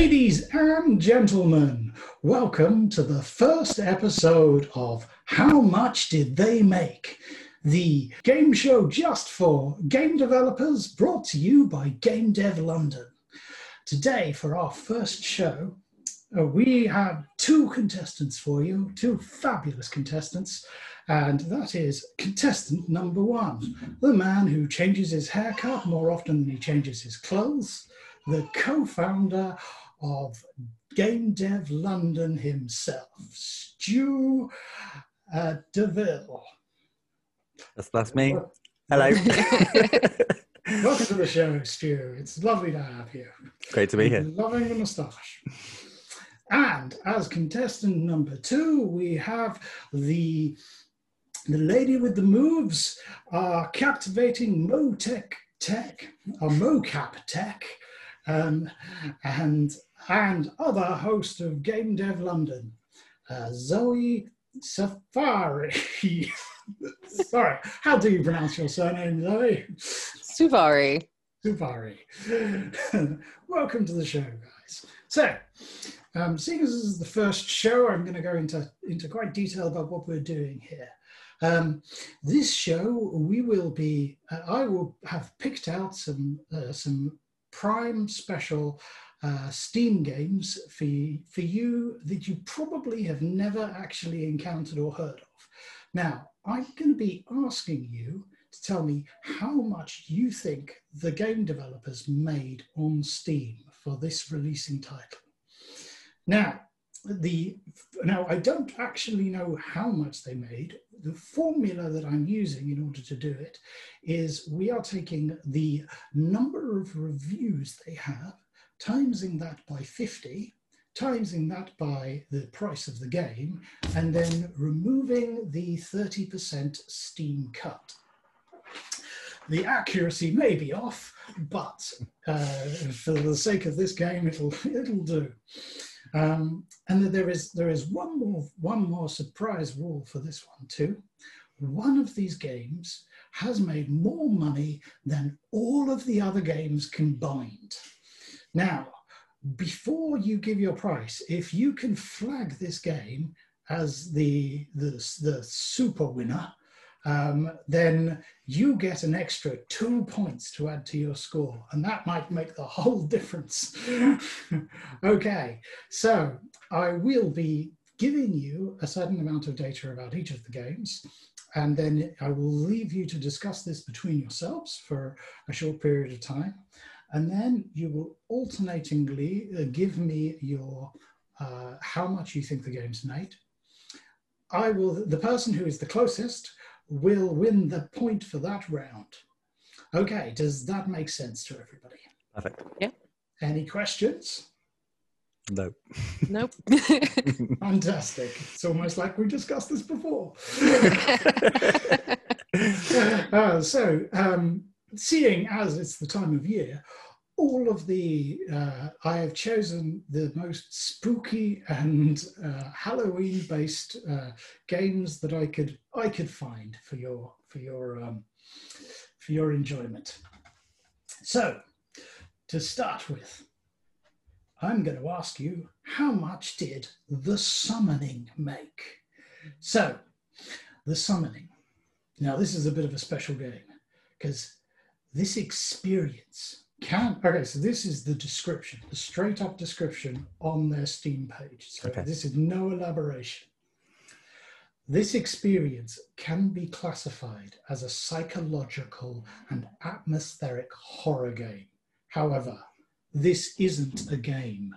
Ladies and gentlemen, welcome to the first episode of How Much Did They Make? The game show just for game developers brought to you by Game Dev London. Today, for our first show, uh, we have two contestants for you, two fabulous contestants, and that is contestant number one, the man who changes his haircut more often than he changes his clothes, the co founder of Game Dev London himself, Stu uh, DeVille. That's, that's me. Hello. Welcome to the show, Stu. It's lovely to have you. Great to be here. Loving the moustache. And as contestant number two, we have the the lady with the moves, uh, captivating Motec Tech, or mocap tech, um, and and other host of Game Dev London, uh, Zoe Safari. Sorry, how do you pronounce your surname, Zoe? Suvari. Safari. Welcome to the show, guys. So, um, seeing as this is the first show, I'm going to go into, into quite detail about what we're doing here. Um, this show, we will be, uh, I will have picked out some, uh, some prime special uh, Steam games for for you that you probably have never actually encountered or heard of. Now, I'm going to be asking you to tell me how much you think the game developers made on Steam for this releasing title. Now, the now I don't actually know how much they made. The formula that I'm using in order to do it is we are taking the number of reviews they have, timesing that by 50, timesing that by the price of the game, and then removing the 30% Steam cut. The accuracy may be off, but uh, for the sake of this game, it'll it'll do. Um, and there is there is one more one more surprise rule for this one too. One of these games has made more money than all of the other games combined. Now, before you give your price, if you can flag this game as the the, the super winner, um, then you get an extra two points to add to your score, and that might make the whole difference. okay, so I will be giving you a certain amount of data about each of the games, and then I will leave you to discuss this between yourselves for a short period of time, and then you will alternatingly uh, give me your uh, how much you think the game's made. I will, the person who is the closest will win the point for that round. Okay, does that make sense to everybody? Perfect. Yeah. Any questions? No. Nope. Fantastic. It's almost like we discussed this before. uh, so, um, seeing as it's the time of year, all of the uh, I have chosen the most spooky and uh, Halloween based uh, games that I could I could find for your for your um, for your enjoyment. So, to start with, I'm going to ask you how much did the summoning make? So, the summoning. Now, this is a bit of a special game because this experience can okay so this is the description the straight up description on their steam page. So Okay. this is no elaboration. This experience can be classified as a psychological and atmospheric horror game. However this isn't a game.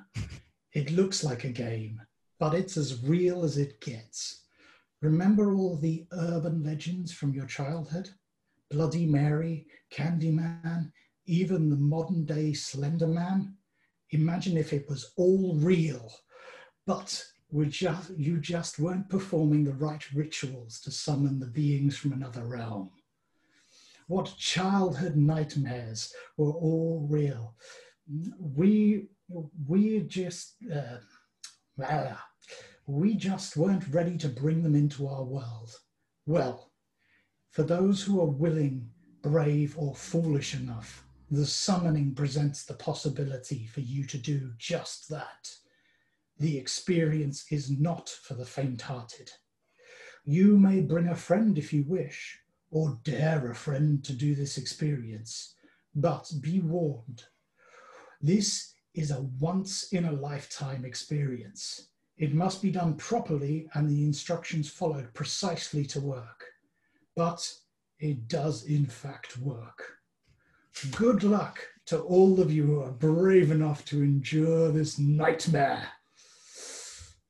It looks like a game but it's as real as it gets. Remember all the urban legends from your childhood bloody mary candyman even the modern day Slender Man. Imagine if it was all real, but just, you just weren't performing the right rituals to summon the beings from another realm. What childhood nightmares were all real. We, we just, uh, ah, we just weren't ready to bring them into our world. Well, for those who are willing, brave, or foolish enough, the summoning presents the possibility for you to do just that. The experience is not for the faint hearted. You may bring a friend if you wish, or dare a friend to do this experience, but be warned. This is a once in a lifetime experience. It must be done properly and the instructions followed precisely to work. But it does in fact work. Good luck to all of you who are brave enough to endure this nightmare.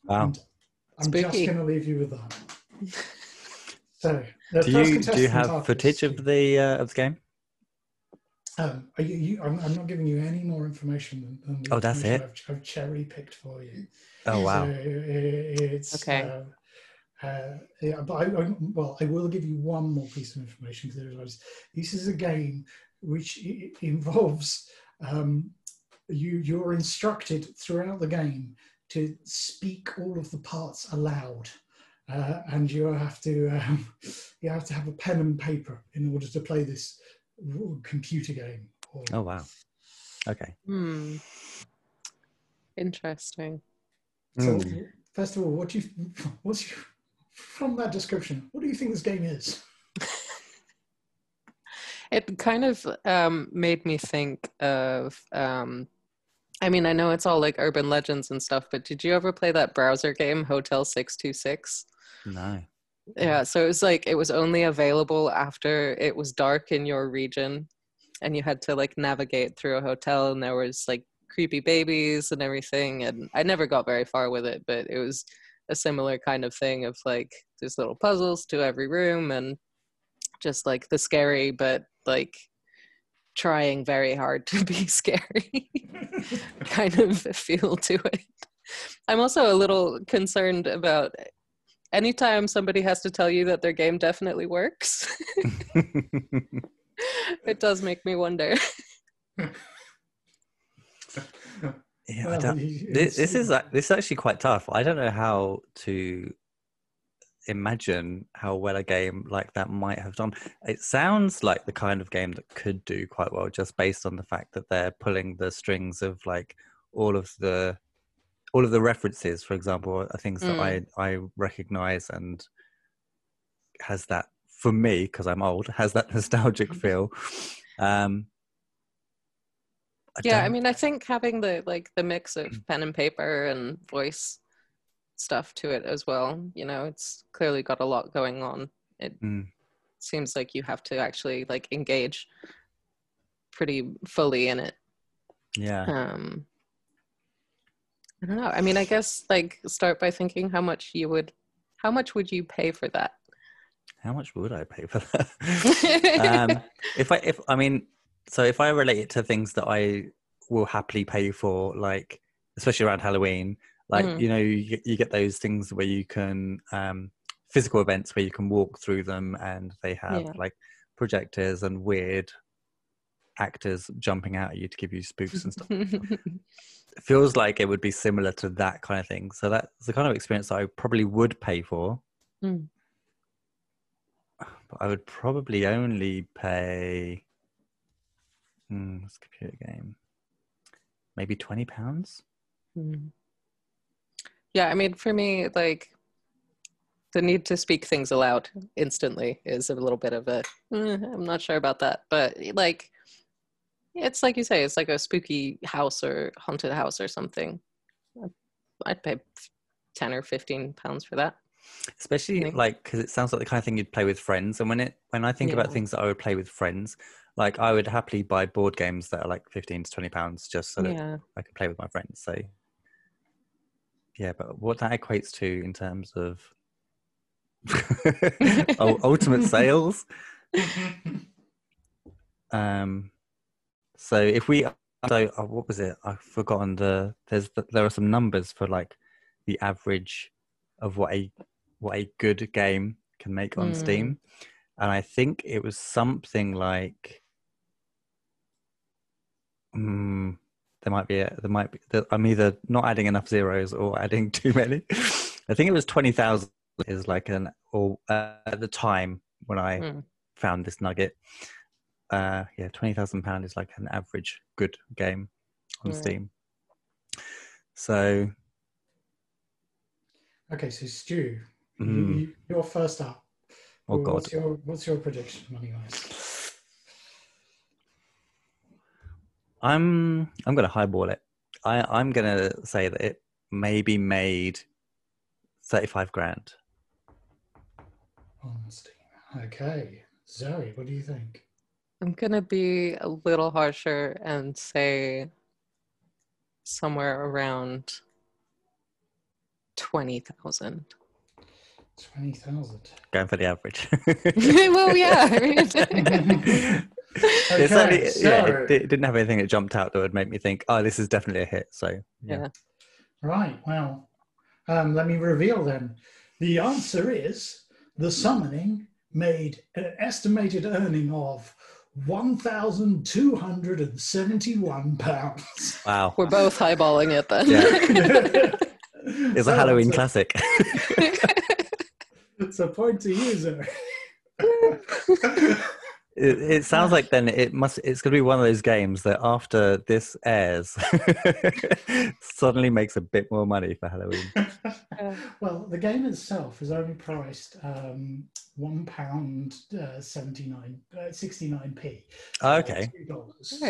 Wow. And I'm just going to leave you with that. So, the Do first you do you have footage of the uh, of the game? Um, are you, you, I'm, I'm not giving you any more information than, than the Oh, that's it? I've, I've cherry picked for you. Oh wow. So i- it's Okay. Uh, uh, yeah, but I, I, well, I will give you one more piece of information because there is this is a game which i- i- involves um, you. You're instructed throughout the game to speak all of the parts aloud. Uh, and you have to um, you have to have a pen and paper in order to play this computer game. Or, Oh wow. Okay. Hmm. Interesting. So, Mm. first of all, what do you what's your, from that description? What do you think this game is? It kind of um, made me think of. Um, I mean, I know it's all like urban legends and stuff, but did you ever play that browser game, Hotel Six Two Six? No. Yeah, so it was like it was only available after it was dark in your region, and you had to like navigate through a hotel, and there was like creepy babies and everything. And I never got very far with it, but it was a similar kind of thing of like there's little puzzles to every room, and just like the scary but like trying very hard to be scary kind of feel to it. I'm also a little concerned about anytime somebody has to tell you that their game definitely works. it does make me wonder. Yeah, Well, this, this is a- this is actually quite tough. I don't know how to imagine how well a game like that might have done. It sounds like the kind of game that could do quite well, just based on the fact that they're pulling the strings of like all of the all of the references, for example, are things that I I recognize and has that for me because I'm old has that nostalgic feel. Um, I yeah, I don't- mean, I think having the like the mix of pen and paper and voice stuff to it as well. You know, it's clearly got a lot going on. It Mm. seems like you have to actually like engage pretty fully in it. yeah. Um, I don't know. I mean, I guess like start by thinking how much you would, how much would you pay for that? How much would I pay for that? um, if I, if I mean, so if I relate it to things that I will happily pay for, like especially around Halloween, like Mhm. you know, you, get- you get those things where you can um, physical events where you can walk through them, and they have Yeah. like projectors and weird actors jumping out at you to give you spooks and stuff. It feels like it would be similar to that kind of thing. So that's the kind of experience that I probably would pay for. Mm. But I would probably only pay. Hmm, what's a computer game? Maybe twenty pounds. Mm. Yeah, I mean, for me, like the need to speak things aloud instantly is a little bit of a. eh, I'm not sure about that, but like, it's like you say, it's like a spooky house or haunted house or something. I'd pay ten or fifteen pounds for that. Especially like because it sounds like the kind of thing you'd play with friends. And when it when I think about things that I would play with friends, like I would happily buy board games that are like fifteen to twenty pounds just so that yeah, I can play with my friends. So yeah, but what that equates to in terms of ultimate sales. Um, so if we so uh, what was it? I've forgotten the there's there are some numbers for like the average of what a what a good game can make on Mm. Steam, and I think it was something like. Mm, there might be a, there might be there, I'm either not adding enough zeros or adding too many. I think it was twenty thousand is like an or uh, at the time when I Mm. found this nugget. uh, yeah, twenty thousand pound is like an average good game on Right. Steam. So Okay, so Stu, you, mm, you, you're first up. oh god, What's your, what's your prediction, money wise? I'm I'm gonna highball it. I I'm gonna say that it maybe made thirty five grand. On Steam. Okay. Zoe, what do you think? I'm gonna be a little harsher and say somewhere around twenty thousand. 20,000. Going for the average. well, yeah. I mean, It's certainly- Okay, yeah, it, it didn't have anything that jumped out that would make me think, oh, this is definitely a hit. So yeah. yeah. Right, well, um, let me reveal then. The answer is the summoning made an estimated earning of £1,271. pounds. Wow, We're both highballing it then. Yeah. it's a So Halloween it's classic. It's a point to you, Zoe. It, it sounds like then it must. It's going to be one of those games that after this airs, suddenly makes a bit more money for Halloween. well, the game itself is only priced um, one pound uh, seventy nine uh, sixty nine p. Okay, two dollars. So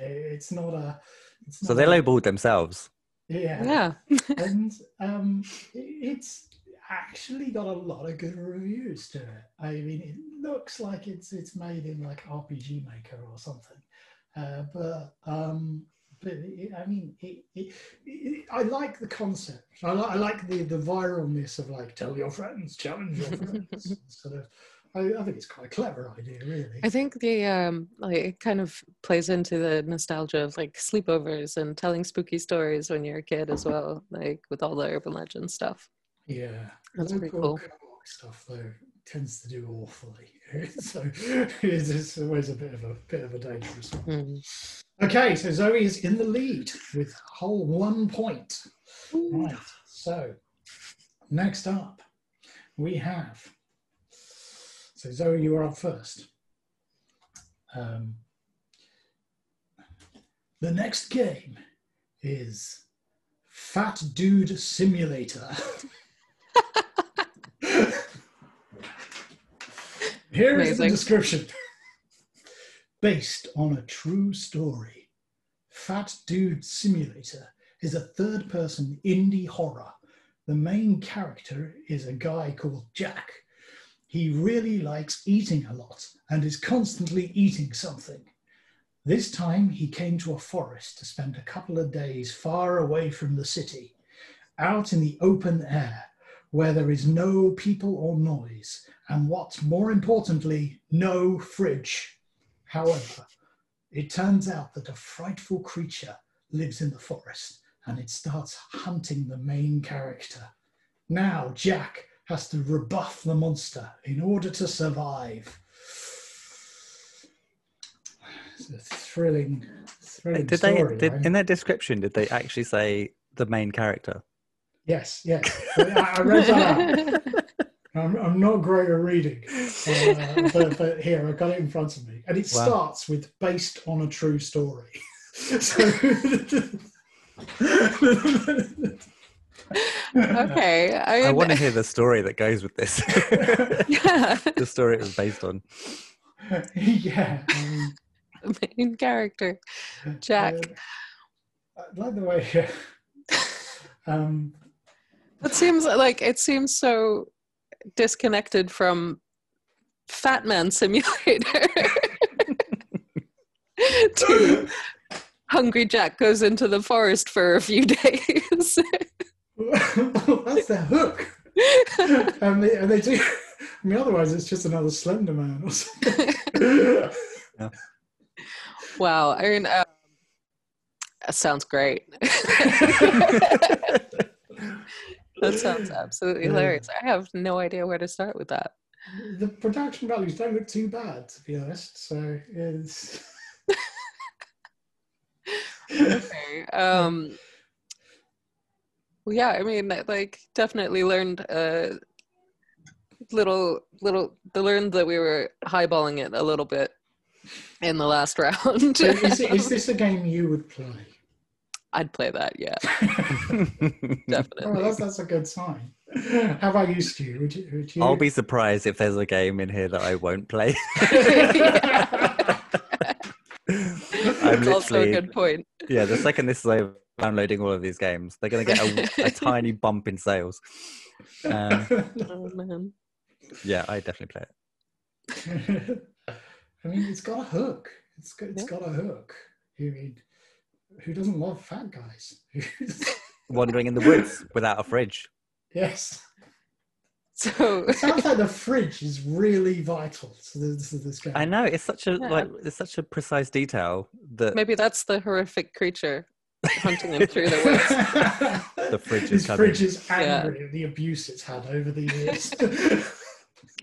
it's not a. It's so they a- lowballed themselves. Yeah. Yeah. and um, it- it's actually got a lot of good reviews to it. I mean, it looks like it's it's made in like RPG Maker or something, uh, but um, but it, I mean, it, it, it, I like the concept. I, li- I like the the viralness of like tell your friends, challenge your friends. sort of, I, I think it's quite a clever idea, really. I think the um like it kind of plays into the nostalgia of like sleepovers and telling spooky stories when you're a kid as well, like with all the urban legend stuff. Yeah, That's pretty cool. stuff though tends to do awfully, so it's, always a bit of a bit of a dangerous one. Mm. Okay, so Zoe is in the lead with whole one point. Right. So next up, we have. So Zoe, you are up first. Um, the next game is Fat Dude Simulator. Here is the description. Based on a true story, Fat Dude Simulator is a third person indie horror. The main character is a guy called Jack. He really likes eating a lot and is constantly eating something. This time he came to a forest to spend a couple of days far away from the city, out in the open air where there is no people or noise, and what's more importantly, no fridge. However, it turns out that a frightful creature lives in the forest and it starts hunting the main character. Now, Jack has to rebuff the monster in order to survive. It's a thrilling, thrilling Did they? story. Did, right? in their description, did they actually say the main character? Yes, yes. I, I read that out. I'm, I'm not great at reading, uh, but, but here I've got it in front of me, and it Wow. starts with "based on a true story." so, Okay. I, I want to hear the story that goes with this. yeah. the story it was based on. yeah, um, main character. Jack. uh, I like the way. um, It seems like it seems so disconnected from Fat Man Simulator. to Hungry Jack goes into the forest for a few days. that's the hook, and they, and they do. I mean, otherwise it's just another Slender Man or something. wow. I mean, um, that sounds great. That sounds absolutely hilarious. I have no idea where to start with that. the production values don't look too bad, to be honest. So it's okay. Um, well, yeah, I mean, like, definitely learned a little, little, the learned that we were highballing it a little bit in the last round. So is, it- is this a game you would play? I'd play that, yeah, oh, definitely. that's, that's a good sign. How about you, Stu? Would you? Would you... I'll be surprised if there's a game in here that I won't play. I'm It's also a good point. yeah. The second this is over, downloading all of these games, they're going to get a, a tiny bump in sales. Um, Oh man. yeah, I definitely play it. I mean, it's got a hook. It's got, it's Yeah. got a hook. I mean, who doesn't love fat guys? Wandering in the woods without a fridge. yes. So It sounds like the fridge is really vital to this, to this game. I know it's such a Yeah. like it's such a precise detail that maybe that's the horrific creature hunting him through the woods. The fridge is His coming. fridge is Yeah. angry at the abuse it's had over the years.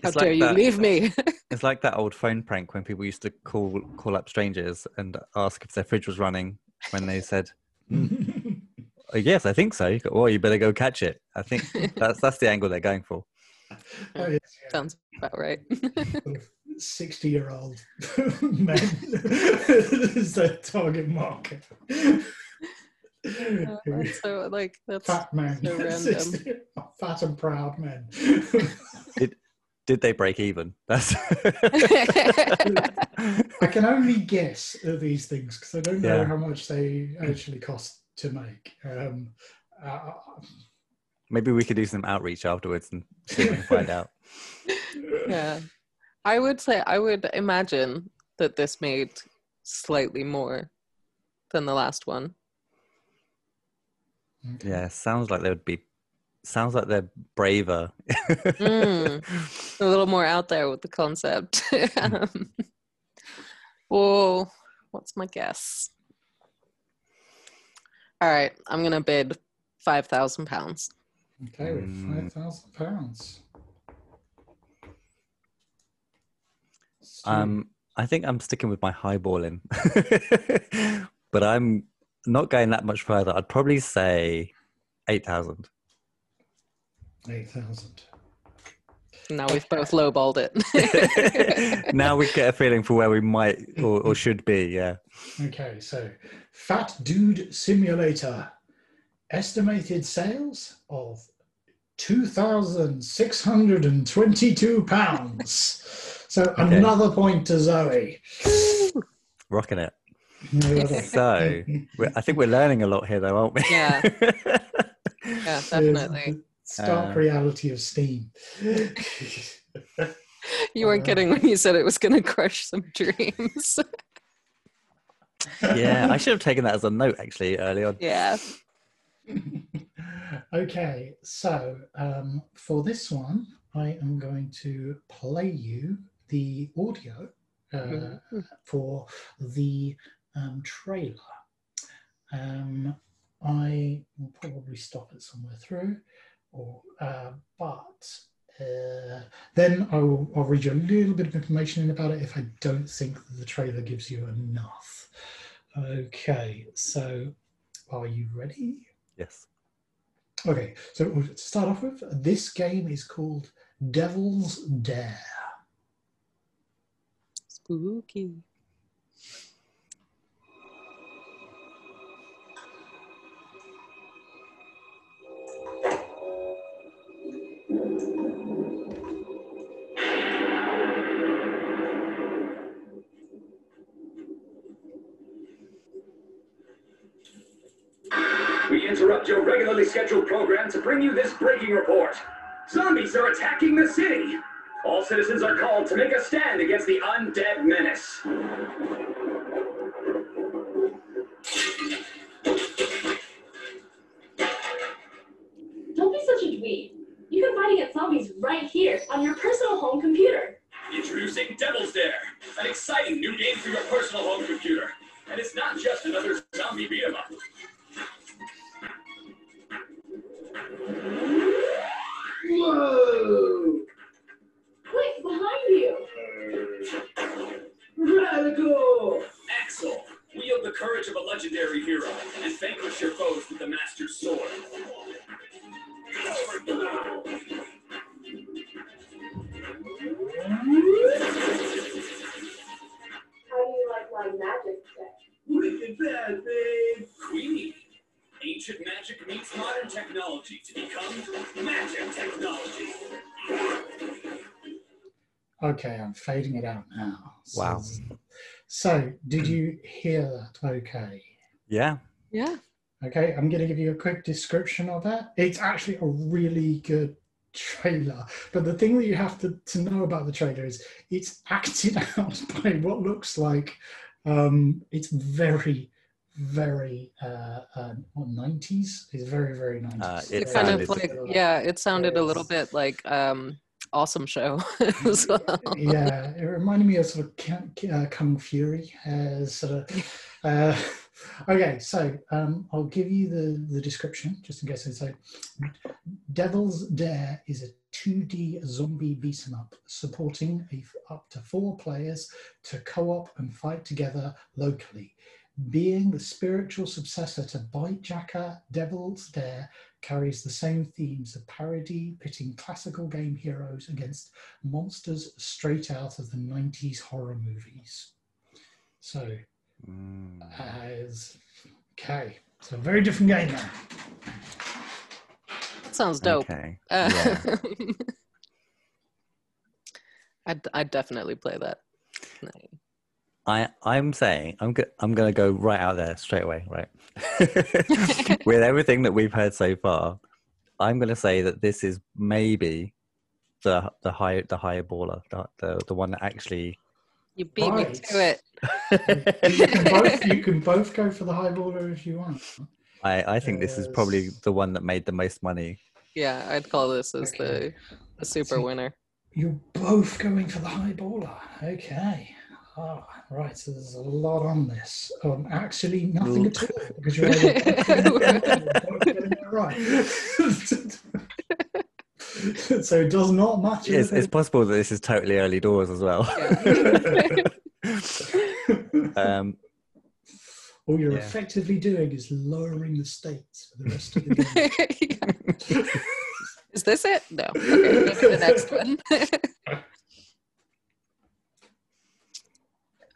How It's dare like you that- leave me? It's like that old phone prank when people used to call call up strangers and ask if their fridge was running when they said, oh, "Yes, I think so." You "Well, you better go catch it." I think that's that's the angle they're going for. Oh, yes, yeah. Sounds about right. Sixty-year-old men is their target market. Uh, so like that's fat men, so random. fat and proud men. Did they break even? That's I can only guess at these things because I don't know Yeah. how much they actually cost to make. Um, uh, maybe we could do some outreach afterwards and see if we can find out. yeah. I would say I would imagine that this made slightly more than the last one. okay. Yeah, sounds like they would be. Sounds like they're braver. Mm. A little more out there with the concept. um, well, what's my guess? All right, I'm gonna bid five thousand pounds. Okay, Mm. five thousand pounds. Um, I think I'm sticking with my highballing, but I'm not going that much further. I'd probably say eight thousand. Eight thousand. Now we've both lowballed it. now we get a feeling for where we might or, or should be. Yeah. Okay, so Fat Dude Simulator estimated sales of two thousand six hundred and twenty-two pounds. So Okay. another point to Zoe. Rocking it. So I think we're learning a lot here, though, aren't we? Yeah. yeah, definitely. Stark Uh, reality of Steam. You weren't kidding when you said it was gonna crush some dreams. yeah, I should have taken that as a note actually early on. yeah. okay, so um, for this one, I am going to play you the audio uh, Mhm. for the um, trailer. Um, I will probably stop it somewhere through, or uh, but uh, then I will, I'll read you a little bit of information about it if I don't think that the trailer gives you enough. Okay, so are you ready? Yes. Okay, so to start off with, this game is called Devil's Dare. Spooky. Interrupt your regularly scheduled program to bring you this breaking report. Zombies are attacking the city. All citizens are called to make a stand against the undead menace. Don't be such a dweeb. You can fight against zombies right here on your personal home computer. Introducing Devil's Dare, an exciting new game for your personal home computer. And it's not just another zombie beat 'em up. Technology to become magic technology. Okay, I'm fading it out now. So- Wow. So, did you hear that? Okay. Yeah. Yeah. Okay, I'm going to give you a quick description of that. It's actually a really good trailer. But the thing that you have to, to know about the trailer is it's acted out by what looks like um, it's very, very uh, um, what 90s? It's very, very 90s. Uh, It It kind of like yeah, it sounded a little bit like um awesome show as well. yeah, it reminded me of sort of Ki- uh, Kung Fury. Uh, sort of. Uh, okay, so um, I'll give you the, the description just in case. So, Devil's Dare is a 2D zombie beat 'em up, supporting a, up to four players to co-op and fight together locally. Being the spiritual successor to Bite Jacker, Devil's Dare carries the same themes of parody, pitting classical game heroes against monsters straight out of the 90s horror movies. So, Mm. as okay, so a very different game now. Sounds dope. Okay. Uh, Yeah. I'd, I'd definitely play that. I I'm saying I'm go- I'm gonna go right out there straight away, right? With everything that we've heard so far, I'm gonna say that this is maybe the the high the higher baller, the the, the one that actually. You beat me Right. to it. you, can both, you can both go for the high baller if you want. I I think this is probably Yes. the one that made the most money. Yeah, I'd call this as Okay. the, the super See- winner. You're both going for the high baller. Okay. Oh, right. So there's a lot on this. Um, actually, nothing at all because you're either getting it right. so it does not match. It's, it's possible that this is totally early doors as well. um, All you're yeah. effectively doing is lowering the stakes for the rest of the game. Is this it? No. Okay, maybe the next one.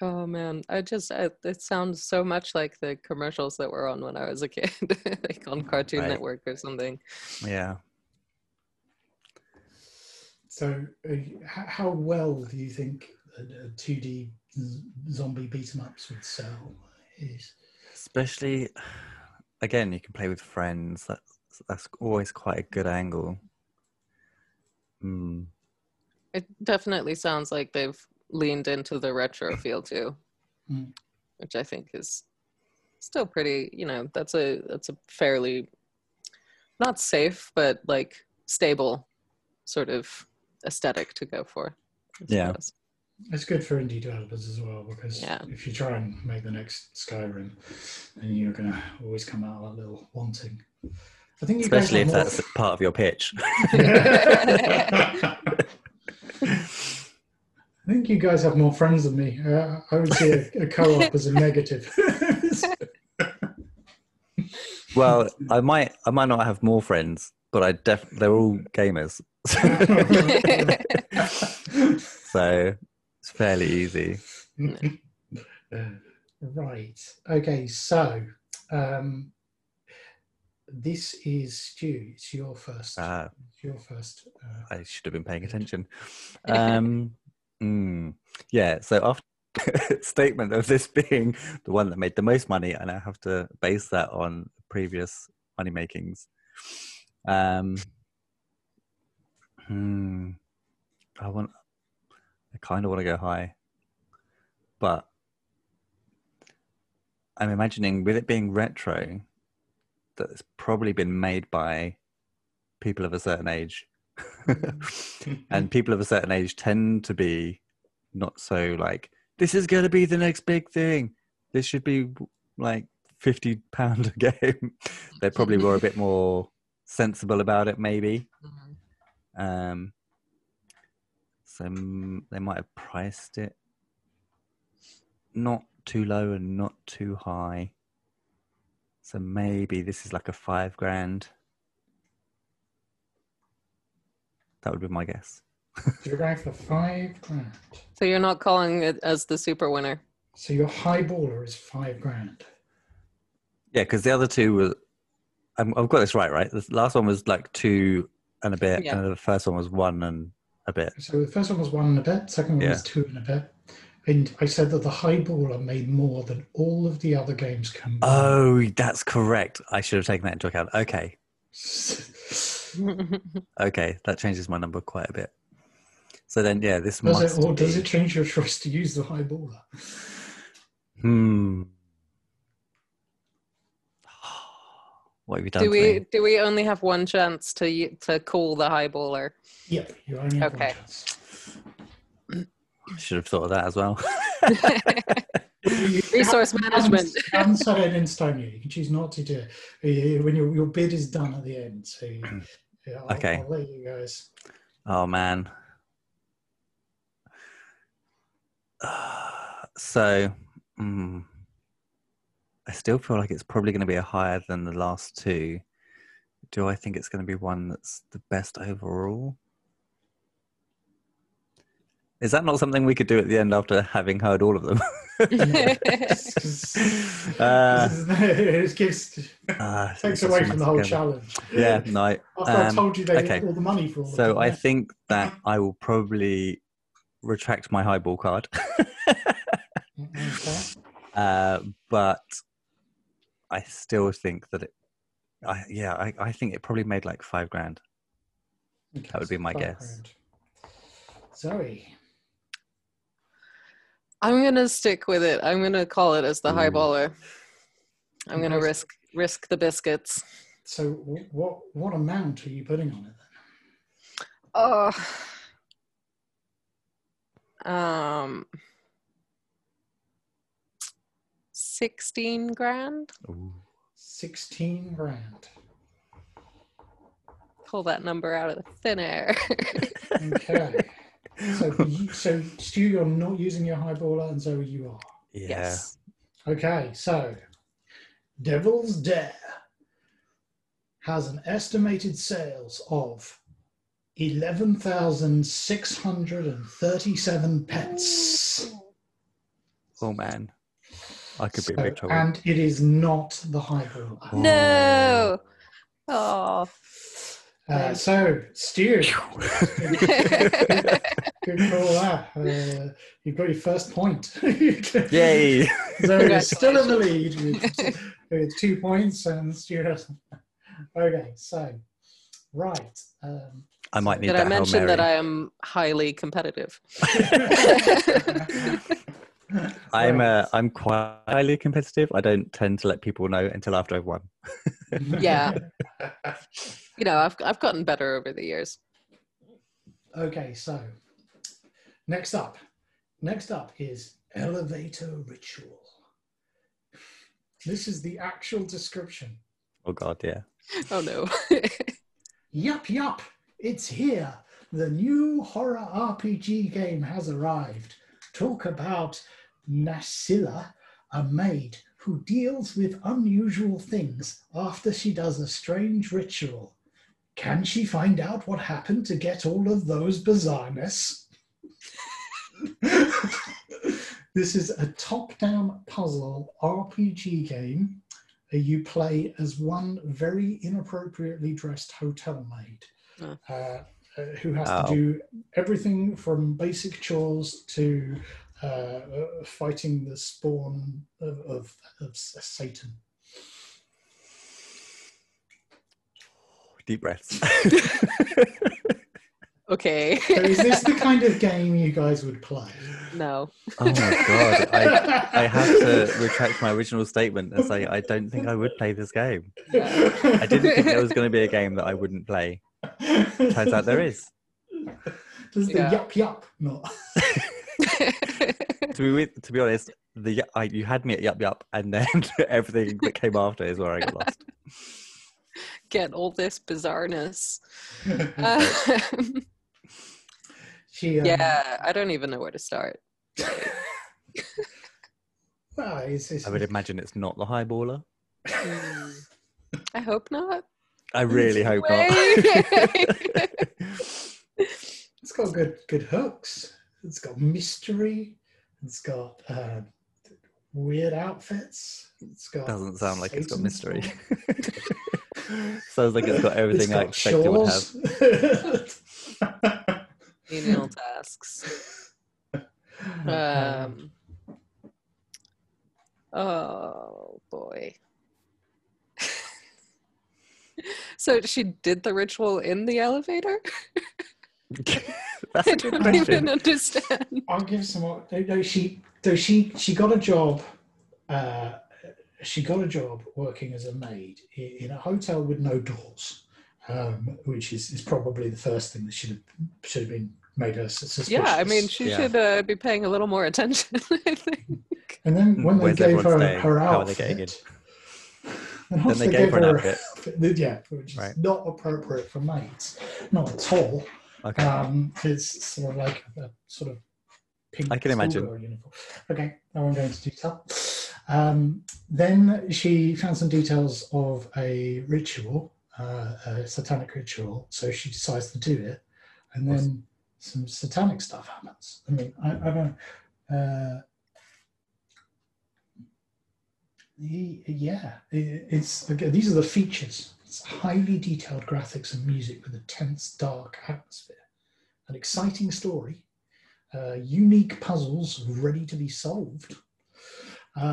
Oh man, I just I, it sounds so much like the commercials that were on when I was a kid, like on Cartoon Right. Network or something. yeah. So, uh, how well do you think a, a 2D z- zombie beat 'em ups would sell? Is Especially, again, you can play with friends. That's that's always quite a good angle. Mm. It definitely sounds like they've leaned into the retro feel too, Mm. which I think is still pretty. You know, that's a that's a fairly not safe, but like stable sort of aesthetic to go for. Yeah. it's good for indie developers as well because Yeah. if you try and make the next Skyrim, then you're gonna always come out a little wanting. I think you guys Especially if have more- that's part of your pitch. I think you guys have more friends than me. Uh, I would see a, a co-op as a negative. well, I might I might not have more friends, but I def they're all gamers, so it's fairly easy. Uh, right. Okay. So, um, this is Stu. It's your first. Ah, it's your first. Uh, I should have been paying attention. Um, mm, yeah. So after statement of this being the one that made the most money, and I have to base that on previous money makings. Um, hmm, I want. I kind of want to go high, but I'm imagining with it being retro, that it's probably been made by people of a certain age. and people of a certain age tend to be not so like this is going to be the next big thing. This should be like 50 pound a game. They probably were a bit more sensible about it maybe. Mhm. um so they might have priced it not too low and not too high. So maybe this is like a five grand that would be my guess so you're going for five grand. So you're not calling it as the super winner. So your high baller is five grand. Yeah, because the other two were I'm, I've got this right, right? The last one was like two and a bit, Yeah. and the first one was one and a bit. So the first one was one and a bit, second one was two and a bit. And I said that the high baller made more than all of the other games combined. Oh, that's correct. I should have taken that into account. Okay, okay, that changes my number quite a bit. So then, yeah, this does must it, or does it change your choice to use the highballer? Hmm. What have you done do we me? do we only have one chance to to call the high bowler? Yep, you only have Okay. one chance. Should have thought of that as well. Resource haven't- management. You haven't set it in stone yet. You can choose not to do it when your, your bid is done at the end. So you, yeah, I'll, Okay. I'll let you guys. oh man. so, mm, I still feel like it's probably going to be a higher than the last two. Do I think it's going to be one that's the best overall? Is that not something we could do at the end after having heard all of them? uh, it gives uh, takes away from the whole together. challenge. Yeah, no. After I um, told you they okay. all the money for all So them, I think that I will probably retract my highball card. Okay. uh, but I still think that it. I yeah, I, I think it probably made like five grand. Okay, That would be my guess. grand. Zoe. I'm gonna stick with it. I'm gonna call it as the high Ooh. baller. I'm gonna Okay. risk risk the biscuits. So what what amount are you putting on it Oh. Um. Sixteen grand. Sixteen grand. Pull that number out of the thin air. Okay. So you, so Stu, you're not using your highballer, and Zoe, you are. Yeah. yes. Okay, so Devil's Dare has an estimated sales of 11,637 pence. Oh man, I could be in So- big trouble. and it is not the highball. No. Oh. Uh, so, Stu, good call that. Uh, you've got your first point. Yay! So you're still in the lead with, with two points, and Stuart. Okay, so right. Um, I might need Did that I mention that I am highly competitive? I'm uh, I'm quite highly competitive. I don't tend to let people know until after I've won. Yeah. You know, I've I've gotten better over the years. Okay, so next up, next up is elevator ritual. This is the actual description. Oh god, yeah. Oh no. Yup, yup, it's here. The new horror RPG game has arrived. Talk about Nasilla, a maid who deals with unusual things after she does a strange ritual. Can she find out what happened to get all of those bizarreness? this is a top down puzzle RPG game you play as one very inappropriately dressed hotel maid Oh. uh, uh, who has Oh. to do everything from basic chores to uh, uh, fighting the spawn of, of, of Satan. Deep breaths. okay. So is this the kind of game you guys would play? no. oh my god. I I have to retract my original statement and say I don't think I would play this game. I didn't think there was going to be a game that I wouldn't play. Turns out there is. Does the Yeah. yup yup not? To be with, to be honest, the I, you had me at yup yup, and then everything that came after is where I got lost. Get all this bizarreness. Um, she, um, yeah, I don't even know where to start. Well, it's, it's, I would imagine it's not the highballer. Hmm. I hope not. I really hope not. it's got good good hooks. It's got mystery. It's got uh, weird outfits. It's got Doesn't sound like it's got mystery. Sounds like it's got everything I got expect it would have. Have. Menial tasks. Um, oh boy. so she did the ritual in the elevator? That's I a good don't even understand. I'll give some more. No, no, she, so she, she got a job. Uh, she got a job working as a maid in a hotel with no doors, um, which is, is probably the first thing that should have should have been made her sus- suspicious. Yeah, I mean, she Yeah. should uh, be paying a little more attention, I think. and then when they Where's gave her staying? her How are outfit, they getting in? and Then they gave her an outfit. outfit, yeah, which is Right. not appropriate for maids, not at all. Okay. Um, it's sort of like a, sort of pink. I can imagine. Uniform. Okay, I won't go into detail. Um, then she found some details of a ritual, uh, a satanic ritual. So she decides to do it, and then some satanic stuff happens. I mean, I, I don't. Uh, the- yeah, it, it's again, these are the features. It's highly detailed graphics and music with a tense, dark atmosphere, an exciting story, uh, unique puzzles ready to be solved.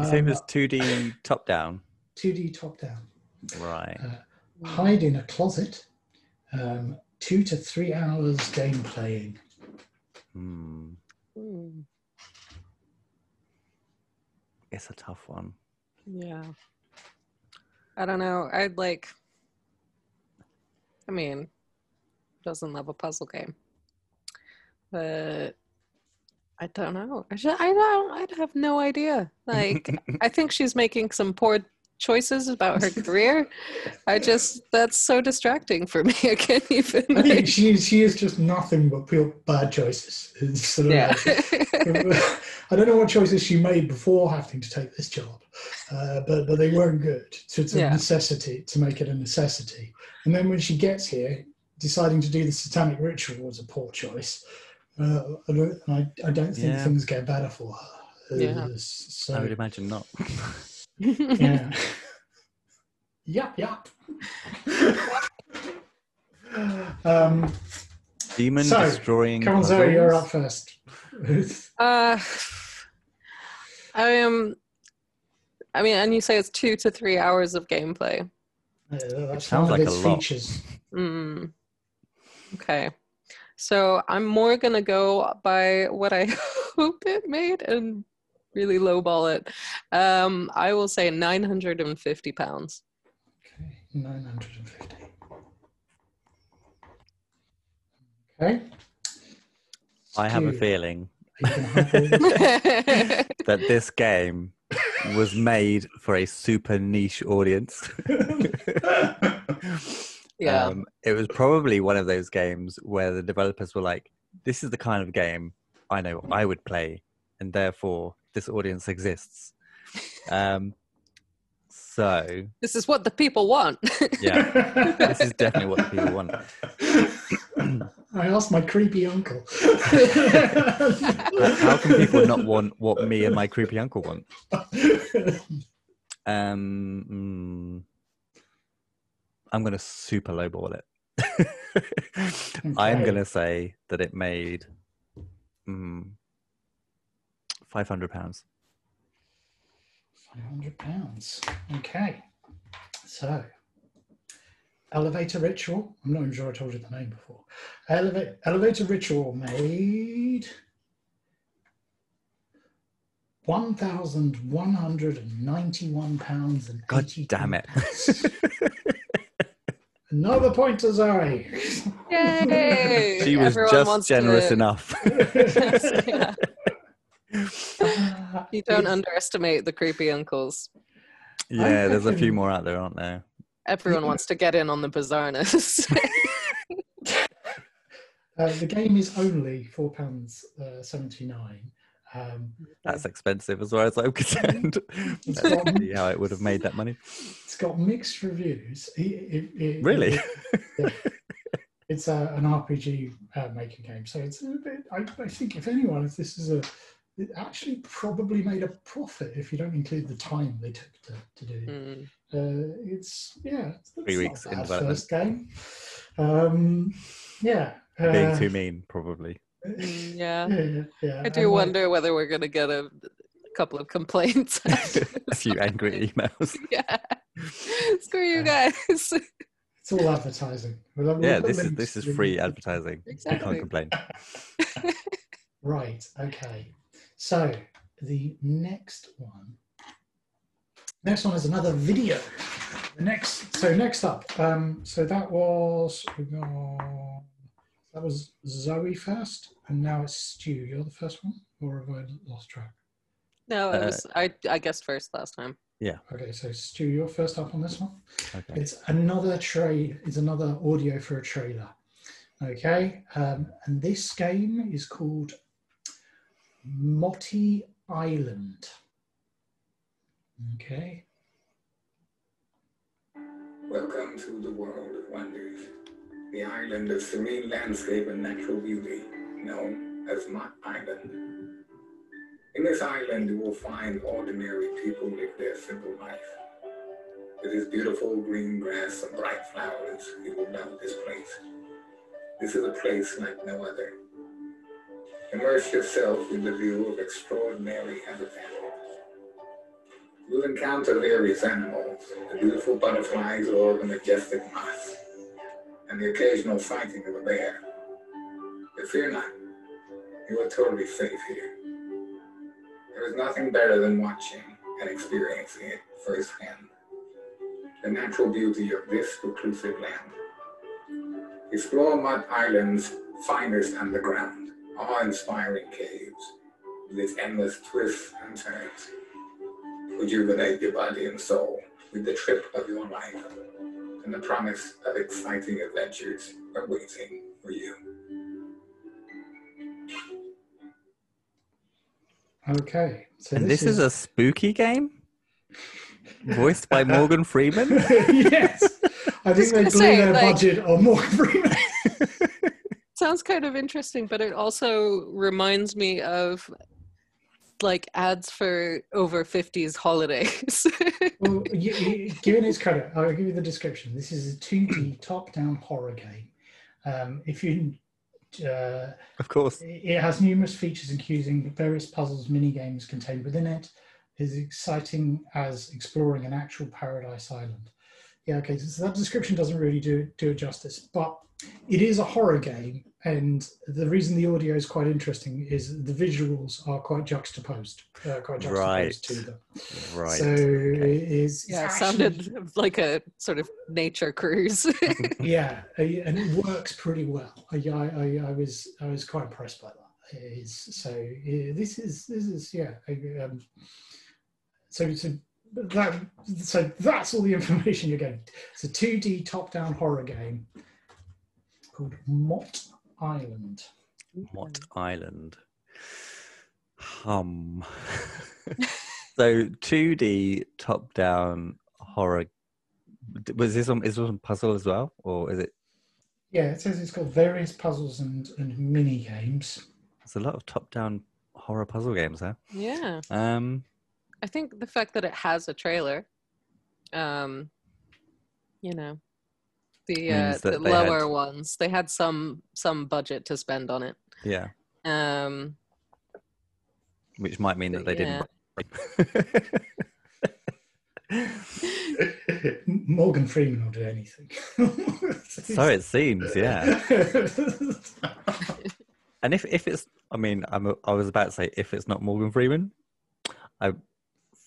Same Um, as 2D top down. 2D top down. Right. Uh, hide in a closet. Um, two to three hours game playing. Hmm. Hmm, It's a tough one. Yeah. I don't know. I'd like. I mean, doesn't love a puzzle game, but I don't know. I should, I don't. I'd have no idea. Like, I think she's making some poor choices about her career. I just that's so distracting for me. I can't even. I think Like, she, she is just nothing but pure bad choices. Sort of yeah. like- I don't know what choices she made before having to take this job, uh, but but they weren't good. So it's a Yeah. necessity to make it a necessity. And then when she gets here, deciding to do the satanic ritual was a poor choice. Uh, I, don't, I, I don't think Yeah. things get better for her. Uh, Yeah. So I would imagine not. Yeah. yep, yep. um, Demon So, destroying. come on, Zoe, you're up first. Uh, I am. I mean, and you say it's two to three hours of gameplay. Uh, that's sounds one of like a its lot. features. Mm. Okay. So I'm more gonna go by what I hope it made and really lowball it. Um, I will say 950 pounds. Okay, 950. Okay. I have a feeling are you gonna highball this? that this game was made for a super niche audience. yeah. Um, it was probably one of those games where the developers were like, "This is the kind of game I know I would play, and therefore this audience exists." Um, so this is what the people want. yeah, this is definitely what the people want. I asked my creepy uncle. How can people not want what me and my creepy uncle want? Um, mm, I'm gonna super lowball it. I'm gonna say that it made mm, five hundred pounds. 500 pounds. Okay. So, Elevator Ritual. I'm not even sure I told you the name before. Eleva- Elevator Ritual made 1,191 pounds and God damn it! Another point to Zoe. Yay! she was Everyone just generous to- enough. Yeah. You don't underestimate the creepy uncles. yeah, there's a few more out there, aren't there? Everyone wants to get in on the bizarreness. Uh, the game is only four pounds uh, seventy nine. Um, That's expensive as far as I'm concerned. It's Let's got- see how it would have made that money. it's got mixed reviews. It, it, it- Really? it- it's a, an RPG uh, making game, so it's a bit. I, I think if anyone, if this is a it actually probably made a profit if you don't include the time they took to, to do. Mm. Uh, it's yeah, it's Three weeks in bad development. first game. Um, yeah, uh, Being too mean, probably. Yeah. yeah, yeah, yeah. I and, do like, wonder whether we're going to get a, couple of complaints. a few angry emails. yeah. Screw you guys. It's all advertising. We'll- we'll Yeah, this is this is free advertising. You can't complain. Right. Okay. So the next one. Next one is another video. The next. So next up. Um. So that was. we got- That was Zoe first, and now it's Stu. You're the first one, or have I lost track? No, it Uh, was I I guessed first last time. Yeah. Okay. So Stu, you're first up on this one. Okay. It's another trade. It's another audio for a trailer. Okay, um, and this game is called Motti Island. Okay, Welcome to the world of wonders, the island of serene landscape and natural beauty, known as Mott Island. In this island, you will find ordinary people live their simple life. With its beautiful green grass and bright flowers, you will love this place. This is a place like no other. Immerse yourself in the view of extraordinary habitat. You'll encounter various animals, the beautiful butterflies or the majestic moths, and the occasional sighting of a bear. But fear not, you are totally safe here. There is nothing better than watching and experiencing it firsthand. The natural beauty of this reclusive land. Explore Mud Island's finest underground, awe-inspiring caves, with its endless twists and turns rejuvenate your body and soul with the trip of your life and the promise of exciting adventures are waiting for you. okay. So And this is a spooky game, voiced by Morgan Freeman. yes. I think was they gonna blew say, their like- budget on Morgan Freeman. Sounds kind of interesting, but it also reminds me of like ads for over 50s holidays. well, you, you, given its credit, I'll give you the description. This is a 2D top-down horror game. Um, if you, uh, Of course. it has numerous features, including various puzzles, mini games contained within it. Is exciting as exploring an actual paradise island. Yeah, okay. So that description doesn't really do do it justice, but it is a horror game, and the reason the audio is quite interesting is the visuals are quite juxtaposed, uh, quite juxtaposed Right. to them. Right. So it is. it's yeah, it actually- sounded like a sort of nature cruise. yeah, and it works pretty well. I, I, I, I was I was quite impressed by that. It is so uh, this is this is yeah. I, Um, so so that so that's all the information you're getting. It's a 2D top-down horror game called Mott Island. Mott Island. Hum. so 2D top down horror. Was this on is this on puzzle as well? Or is it Yeah, it says it's got various puzzles and, and mini games. it's a lot of top down horror puzzle games there. yeah. Um I think the fact that it has a trailer, um, you know, the uh, the they had- lower ones, they had some some budget to spend on it. yeah. Um, Which might mean that they Yeah. didn't Morgan Freeman will do anything. So it seems, yeah. And if, if it's, I mean, I'm, I was about to say if it's not Morgan Freeman, I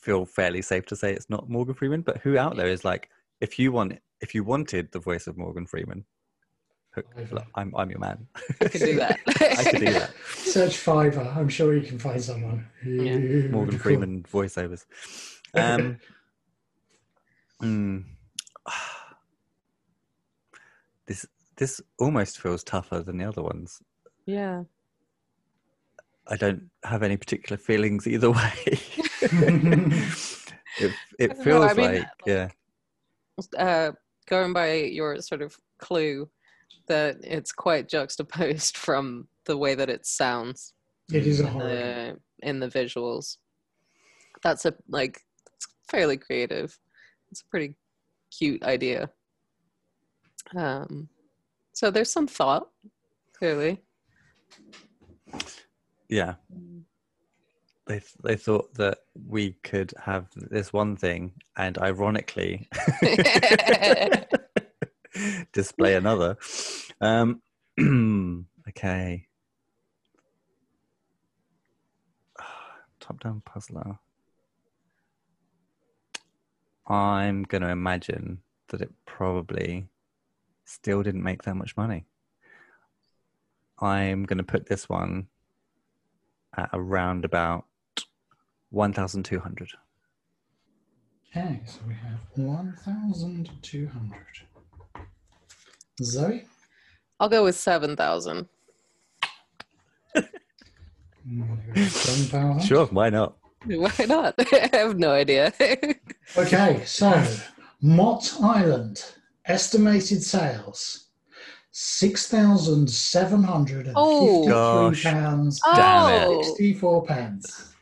feel fairly safe to say it's not Morgan Freeman. But who out there is like, if you want, if you wanted the voice of Morgan Freeman, hook- I'm, I'm your man. I could do that. I could do that. Search Fiverr. I'm sure you can find someone. Yeah. Morgan would call- Freeman voiceovers. Um, hmm. this this almost feels tougher than the other ones. yeah. I don't have any particular feelings either way. it it don't know, feels I mean, like yeah. uh, going by your sort of clue that it's quite juxtaposed from the way that it sounds. It is a in horror. game. the in the visuals. That's a like it's fairly creative. It's a pretty cute idea. Um, so there's some thought, clearly. Yeah. They they thought that we could have this one thing and ironically display another. Um, okay. Top down puzzler. I'm going to imagine that it probably still didn't make that much money. I'm going to put this one at around about 1,200. Okay, so we have 1,200. Zoe? I'll go with seven thousand. I'm gonna go with 7,000. Sure, why not? Why not? I have no idea. Okay, so Mott Island, estimated sales. Six thousand seven hundred oh. pounds, Oh. fifty-three Gosh. pounds Damn oh, sixty-four pence.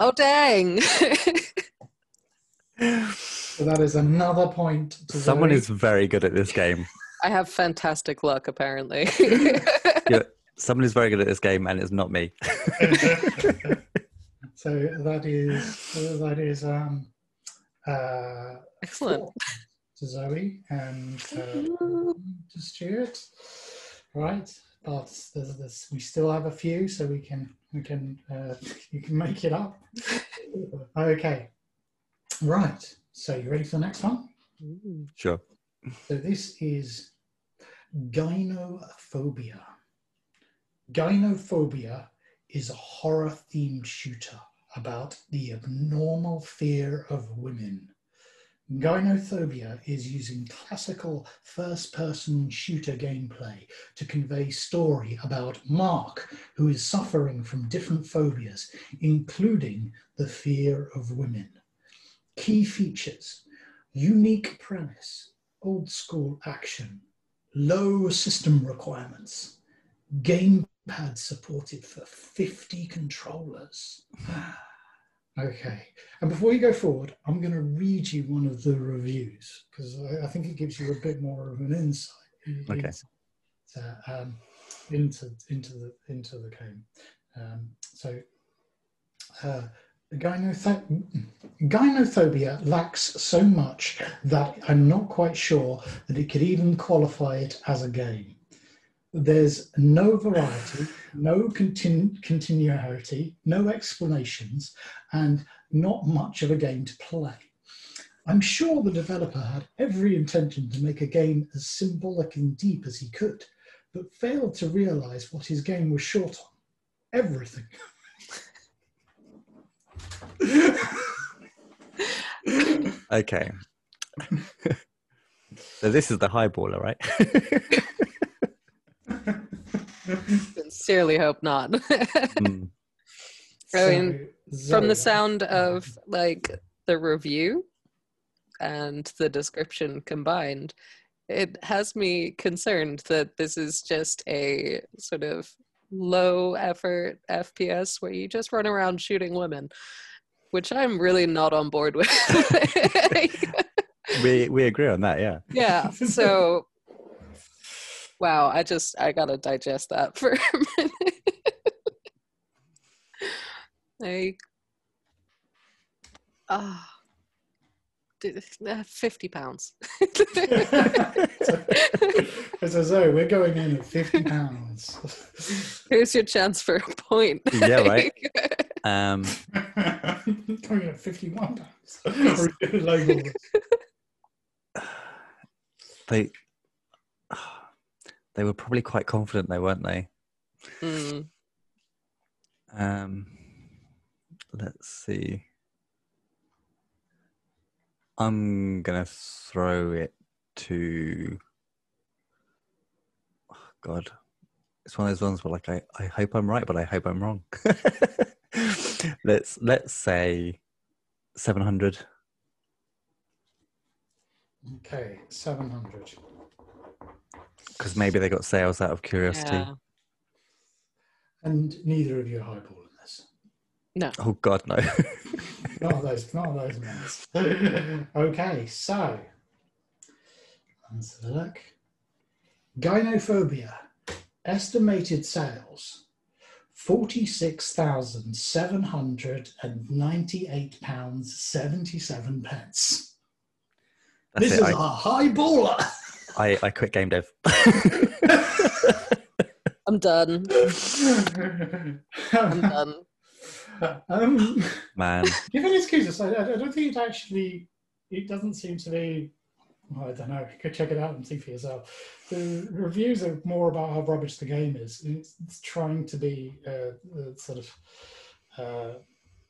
Oh, dang! So that is another point. To Someone Zoe. is very good at this game. I have fantastic luck, apparently. Yeah, someone is very good at this game, and it's not me. so that is that is um uh Excellent. four to Zoe and uh, to Stuart. Right, but there's, there's, we still have a few, so we can we can uh, you can make it up. okay, right. So you ready for the next one? Sure. So this is gynophobia. Gynophobia is a horror themed shooter about the abnormal fear of women. Gynophobia is using classical first person shooter gameplay to convey story about Mark, who is suffering from different phobias, including the fear of women. Key features unique premise, old school action, low system requirements, gamepad supported for 50 controllers. okay, and before you go forward, I'm going to read you one of the reviews because I, I think it gives you a bit more of an insight Okay. into, uh, um, into into the into the game. Um, so. Uh, Gynotho- gynophobia lacks so much that I'm not quite sure that it could even qualify it as a game. There's no variety, no continu- continuity, no explanations, and not much of a game to play. I'm sure the developer had every intention to make a game as symbolic and deep as he could, but failed to realize what his game was short on everything. Okay. so this is the highballer, right? I sincerely hope not. Hmm. I mean, From the sound of like the review and the description combined, it has me concerned that this is just a sort of low effort FPS where you just run around shooting women, which I'm really not on board with. we we agree on that, yeah. yeah, so wow, I just I gotta digest that for a minute. like ah d- uh, 50 pounds so, Zoe, we're going in at fifty pounds. here's your chance for a point Yeah, right. Um, going in at fifty-one pounds. Label this. They they were probably quite confident, though, weren't they? Mm, Um, let's see. I'm gonna throw it to. Oh, God, it's one of those ones where, like, I, I hope I'm right, but I hope I'm wrong. let's let's say seven hundred. Okay, seven hundred. Because maybe they got sales out of curiosity. yeah. And neither of you are highballing this. No. Oh God, no. Not those, not those ones. okay, so let's have a look. Gynophobia estimated sales forty-six thousand seven hundred and ninety-eight pounds seventy-seven pence. That's this it. is I, a high baller. I, I quit game dev. I'm done. I'm done. um, Man, given excuses, I, I don't think it actually. It doesn't seem to be. Well, I don't know. You could check it out and see for yourself. The reviews are more about how rubbish the game is. It's, it's trying to be uh, uh, sort of. Uh,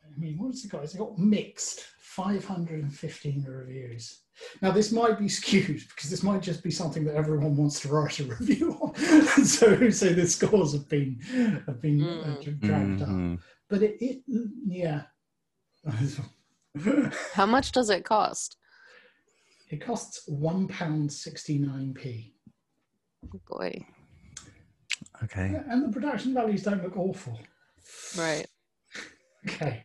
I mean, what has it got? It's got mixed 515 reviews. Now, this might be skewed because this might just be something that everyone wants to write a review on. so, so the scores have been have been uh, Mm. dragged up. Mhm. But it, it yeah. How much does it cost? it costs one pound sixty nine p, Boy. okay. and the production values don't look awful. Right. Okay.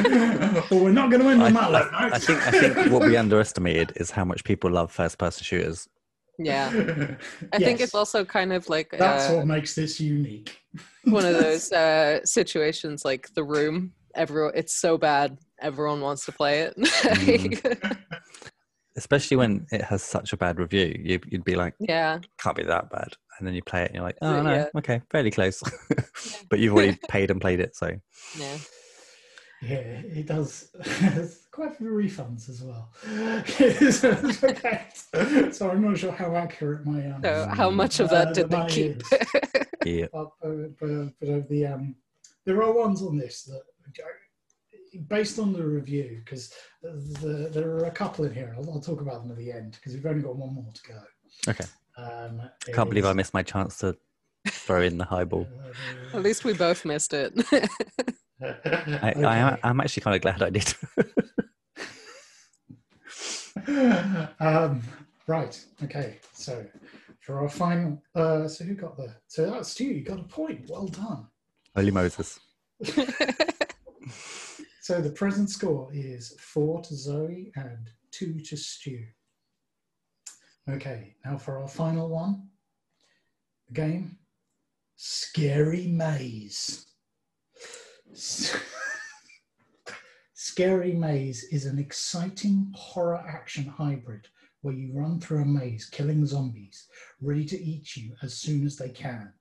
well, we're not going to end I, on that low I- note. I think I think what we underestimated is how much people love first-person shooters. Yeah. I think it's also kind of like that's uh, what makes this unique. one of those uh, situations like the room. Everyone, it's so bad. Everyone wants to play it. Mm. Especially when it has such a bad review, you, you'd be like, yeah. "Can't be that bad," and then you play it, and you're like, "Oh Yeah. no, okay, fairly close." but you've already paid and played it, so Yeah. Yeah, it does. There's quite a few refunds as well. So I'm not sure how accurate my um, So how much of Uh, that did they keep? yeah. but, but, but, but of the um, there are ones on this that based on the review because the, there are a couple in here. I'll, I'll talk about them at the end because we've only got one more to go. Okay. Um, Can't believe I missed my chance to throw in the highball. At least we both missed it. I, I am, I'm actually kind of glad I did. um, right. Okay. So for our final, uh, so who got the? So that's Stu. You got a point. Well done. Holy Moses. So the present score is four to Zoe and two to Stu. Okay. Now for our final one. The game. Scary Maze. Scary Maze is an exciting horror action hybrid where you run through a maze killing zombies, ready to eat you as soon as they can.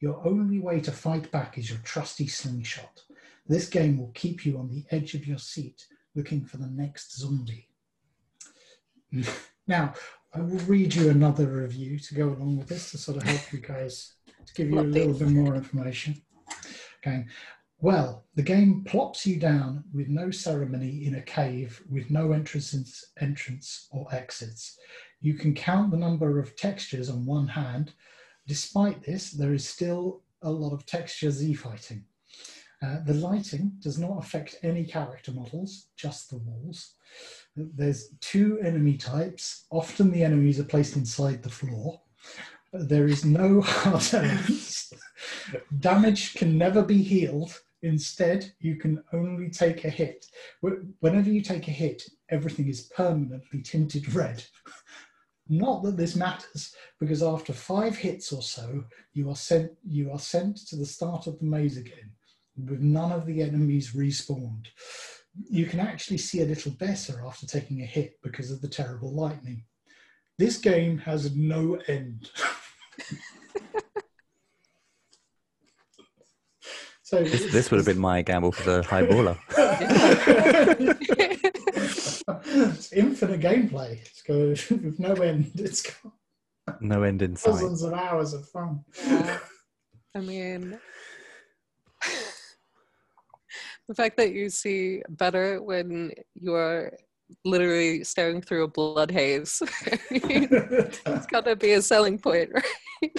Your only way to fight back is your trusty slingshot. This game will keep you on the edge of your seat looking for the next zombie. now, I will read you another review to go along with this to sort of help you guys, to give you a little bit more information. Okay. Well, the game plops you down with no ceremony in a cave with no entrances, entrance or exits. You can count the number of textures on one hand. Despite this, there is still a lot of texture Z fighting. Uh, the lighting does not affect any character models, just the walls. There's two enemy types. Often the enemies are placed inside the floor. There is no hard elements. Damage can never be healed. Instead, you can only take a hit. Whenever you take a hit, everything is permanently tinted red. Not that this matters, because after five hits or so, you are sent you are sent to the start of the maze again, with none of the enemies respawned. You can actually see a little better after taking a hit because of the terrible lightning. This game has no end. so This, this would have been my gamble for the high baller. it's infinite gameplay. It's got with no end. It's got No end in sight. Thousands of hours of fun. Yeah. I mean, the fact that you see better when you are literally staring through a blood haze. it's got to be a selling point, right?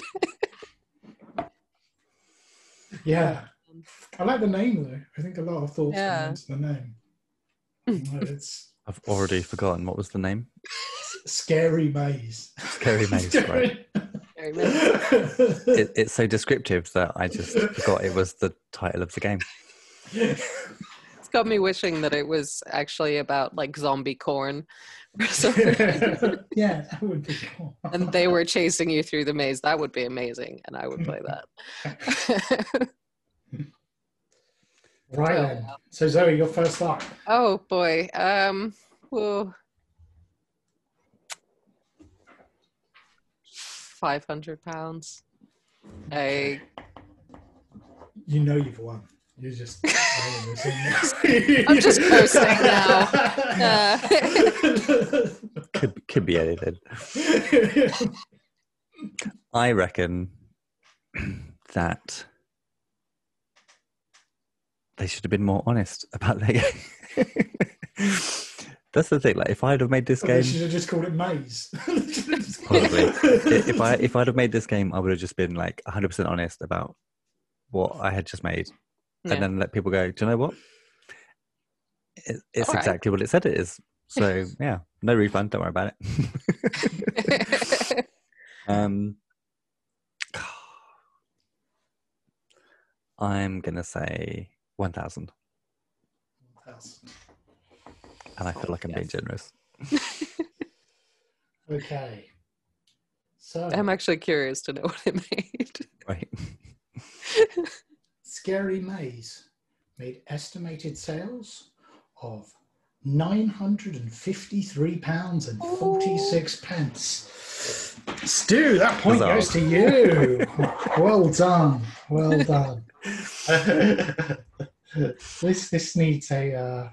yeah, I like the name though. I think a lot of thoughts Yeah. went into the name. Like, it's I've already forgotten what was the name. scary maze. Scary Maze, right? Very many. It, it's so descriptive that I just forgot it was the title of the game. It's got me wishing that it was actually about like zombie corn yeah, that would be cool. and they were chasing you through the maze. That would be amazing, and I would play that. Right Oh, then. So Zoe, your first up. oh boy. Um. Whoa. Five hundred pounds. I You know you've won. You're just. I'm I'm just coasting now. Uh, Could could be anything. I reckon that they should have been more honest about their game. That's the thing. Like, if I'd have made this They game, should have just called it maze. Probably. If I if I'd have made this game, I would have just been like 100 percent honest about what I had just made, Yeah. and then let people go. Do you know what? It, it's All right. exactly what it said it is. So yeah, no refund. Don't worry about it. um, I'm gonna say 1,000, and I feel like I'm being generous. okay. So I'm actually curious to know what it made. Right. Scary Maze made estimated sales of nine hundred and fifty-three pounds and forty-six pence. Stu, that point Huzzah. goes to you. well done. Well done. This this needs a. Uh,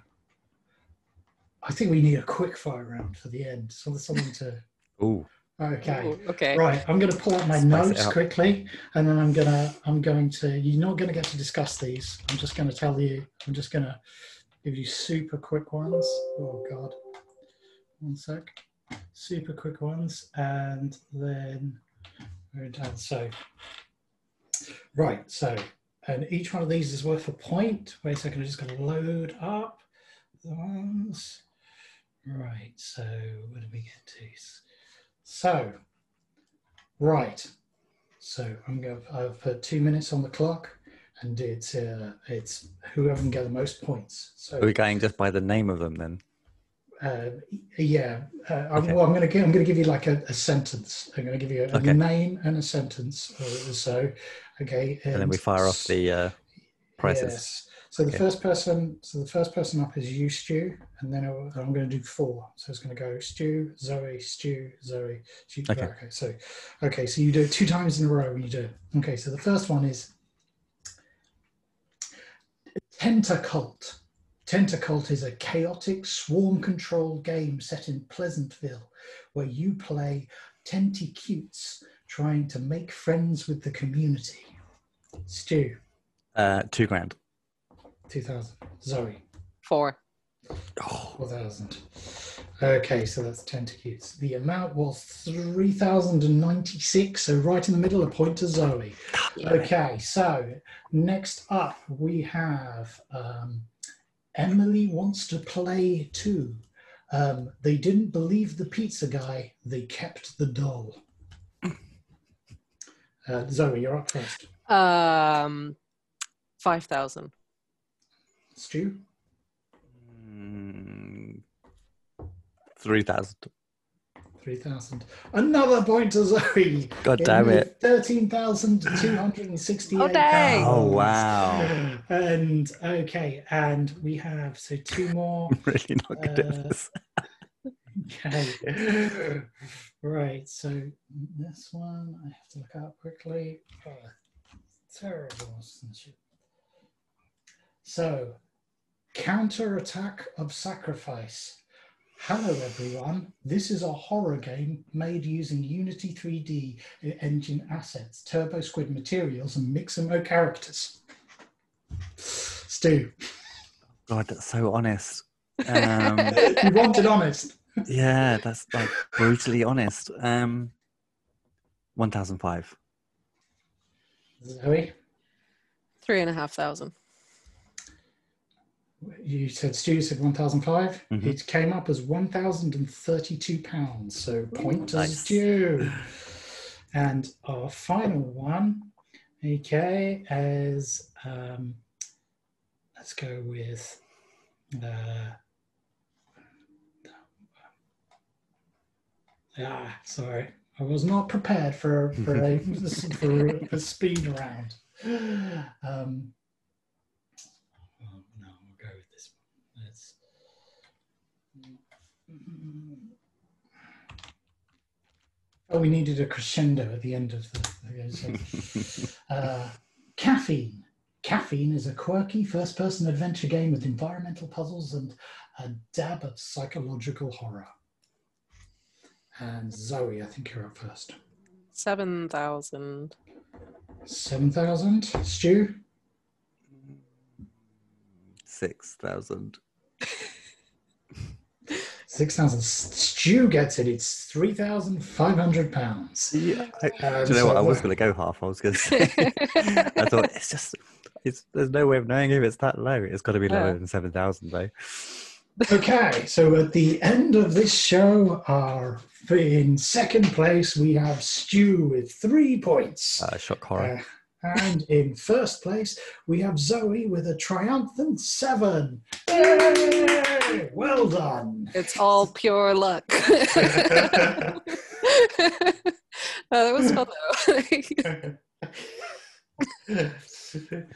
I think we need a quick fire round for the end. So there's something to. Ooh. Okay. Ooh, okay. Right, I'm going to pull up my Spice notes quickly, and then I'm gonna I'm going to. You're not going to get to discuss these. I'm just going to tell you. I'm just going to give you super quick ones. Oh God, one sec. Super quick ones, and then we're down. So, right. So, and each one of these is worth a point. Wait a second. I'm just going to load up the ones. Right. So, where do we get to? So, right. So I'm going. to put two minutes on the clock, and it's uh, it's whoever can get the most points. So Are we going just by the name of them then? Uh, yeah, uh, I'm, well, I'm going to I'm going to give you like a, a sentence. I'm going to give you a, a name and a sentence or so. Okay, And then we fire off the uh, prices. Yes. So the Okay. first person, so the first person up is you, Stu, and then I'll- I'm going to do four. So it's going to go Stu, Zoe, Stu, Zoe. Stu. Okay. Right, okay. So, okay. So you do it two times in a row when you do it. Okay. So the first one is Tentacult. Tentacult is a chaotic swarm-controlled game set in Pleasantville, where you play Tenticutes trying to make friends with the community. Stu. Uh, two grand. 2000. Zoe, Four. Oh, 4000. Okay, so that's Tentacutes. The amount was 3096, so right in the middle, a point to Zoe. Okay, so next up we have um, Emily wants to play too. Um, they didn't believe the pizza guy, they kept the doll. Uh, Zoe, you're up first. Um, five thousand. Stu? mm, 3,000. 3000. Another point to Zoe. God damn it. 13,268 Oh, dang. Oh, wow. And okay, and we have so two more. I'm really not good Uh, at this. Okay. right, so this one I have to look up quickly. Oh, terrible censorship. So, counter attack of sacrifice. Hello, everyone. This is a horror game made using Unity 3D engine assets, TurboSquid materials, and Mixamo characters. Stu, God, that's so honest. Um, you wanted honest. yeah, that's like brutally honest. Um, 1,005. Zoe, Three and a half thousand. You said Stu said 1005. Mhm. It came up as 1,032 pounds. So point to Nice. Stu. And our final one, okay, as um, let's go with. Uh, ah, sorry, I was not prepared for for a for, a speed round. Um, oh, no, we'll go with this one. Let's. Oh, we needed a crescendo at the end of the. so, uh, caffeine. Caffeine is a quirky first person adventure game with environmental puzzles and a dab of psychological horror. And Zoe, I think you're up first. 7,000. 7,000. Stu? 6,000. 6,000. Stu gets it. It's 3,500 pounds. Yeah. I, Um, do you know what? I was going to go half. I was going to say. I thought it's just. It's, there's no way of knowing if it's that low. It's got to be lower Yeah. than 7,000, though. Okay, so at the end of this show, our in second place we have Stu with three points, Uh, shock horror. Uh, and in first place we have Zoe with a triumphant seven. Yay! Well done. It's all pure luck. no, that was fun though.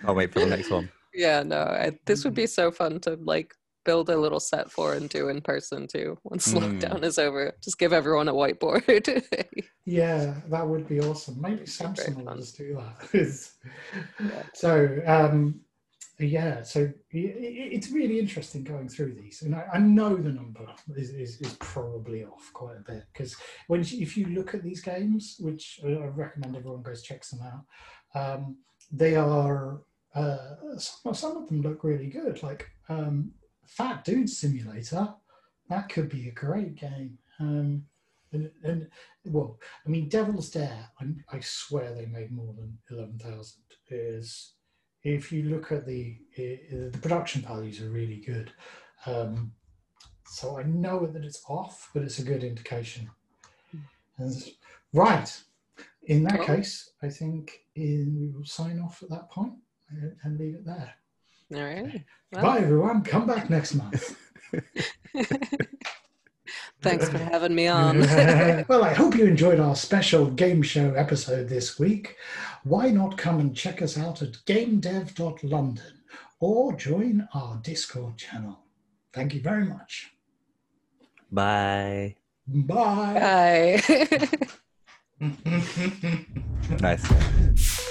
I'll wait for the next one. yeah, no, I, this would be so fun to like build a little set for and do in person too once Mm. lockdown is over. Just give everyone a whiteboard. Yeah, that would be awesome. Maybe Very Samson will just do that. So, um, yeah, so i- i- it's really interesting going through these, and I, I know the number is, is, is probably off quite a bit because when if you look at these games, which I I recommend everyone goes checks them out, um, they are uh, some, some of them look really good. Like um, Fat Dude Simulator, that could be a great game. Um, and, and well, I mean, Devil's Dare, I, I swear they made more than eleven thousand. Is if you look at the uh, the production values are really good. Um, so I know that it's off, but it's a good indication. And, right. In that Cool. case, I think in, we will sign off at that point and leave it there. All right. Bye, everyone. Come back next month. Thanks for having me on. well, I hope you enjoyed our special game show episode this week. Why not come and check us out at gamedev.london or join our Discord channel? Thank you very much. Bye. Bye. Bye. Nice.